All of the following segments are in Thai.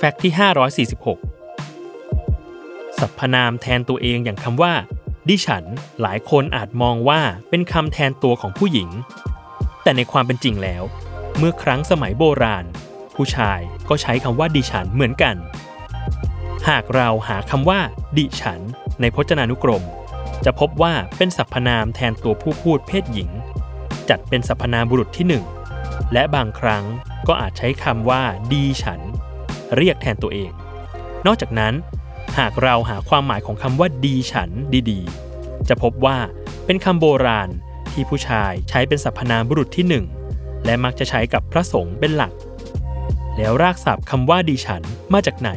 แฟกต์ที่ 546 สรรพนามแทนตัวเองอย่างคำว่า ดิฉัน หลายคนอาจมองว่าเป็นคำแทนตัวของผู้หญิง แต่ในความเป็นจริงแล้ว เมื่อครั้งสมัยโบราณ ผู้ชายก็ใช้คำว่าดิฉันเหมือนกัน หากเราหาคำว่า ดิฉัน ในพจนานุกรม จะพบว่าเป็นสรรพนามแทนตัวผู้พูดเพศหญิง จัดเป็นสรรพนามบุรุษที่หนึ่งและบางครั้งก็อาจใช้คำว่า ดีฉัน เรียกแทนตัวเอง นอกจากนั้น หากเราหาความหมายของคำว่าดีฉันดีๆ จะพบว่าเป็นคำโบราณที่ผู้ชายใช้เป็นสรรพนามบุรุษที่หนึ่งและมักจะใช้กับพระสงฆ์เป็นหลัก แล้วรากศัพท์คำว่าดีฉันมาจากไหน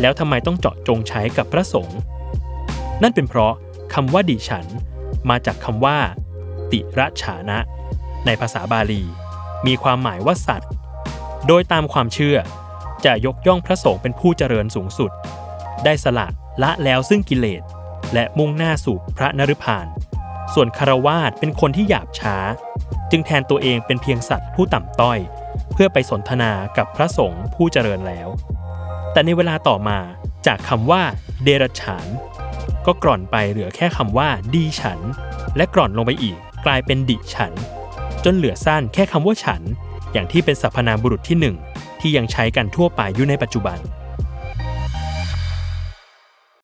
แล้วทำไมต้องเจาะจงใช้กับพระสงฆ์นั่นเป็นเพราะคำว่าดิฉัน มาจากคำว่า ติระฉานะ ในภาษาบาลี มีความหมายว่าสัตว์ โดยตามความเชื่อ จะยกย่องพระสงฆ์เป็นผู้เจริญสูงสุด ได้สละละแล้วซึ่งกิเลส และมุ่งหน้าสู่พระนฤพาน ส่วนคารวาสเป็นคนที่หยาบช้า จึงแทนตัวเองเป็นเพียงสัตว์ผู้ต่ำต้อย เพื่อไปสนทนากับพระสงฆ์ผู้เจริญแล้ว แต่ในเวลาต่อมาจากคำว่าเดรัจฉาน ก็กร่อนไปเหลือแค่คำว่าดีฉัน และกร่อนลงไปอีกกลายเป็นดิฉัน จนเหลือสั้นแค่คำว่าฉัน อย่างที่เป็นสรรพนามบุรุษที่หนึ่งที่ยังใช้กันทั่วไปอยู่ในปัจจุบัน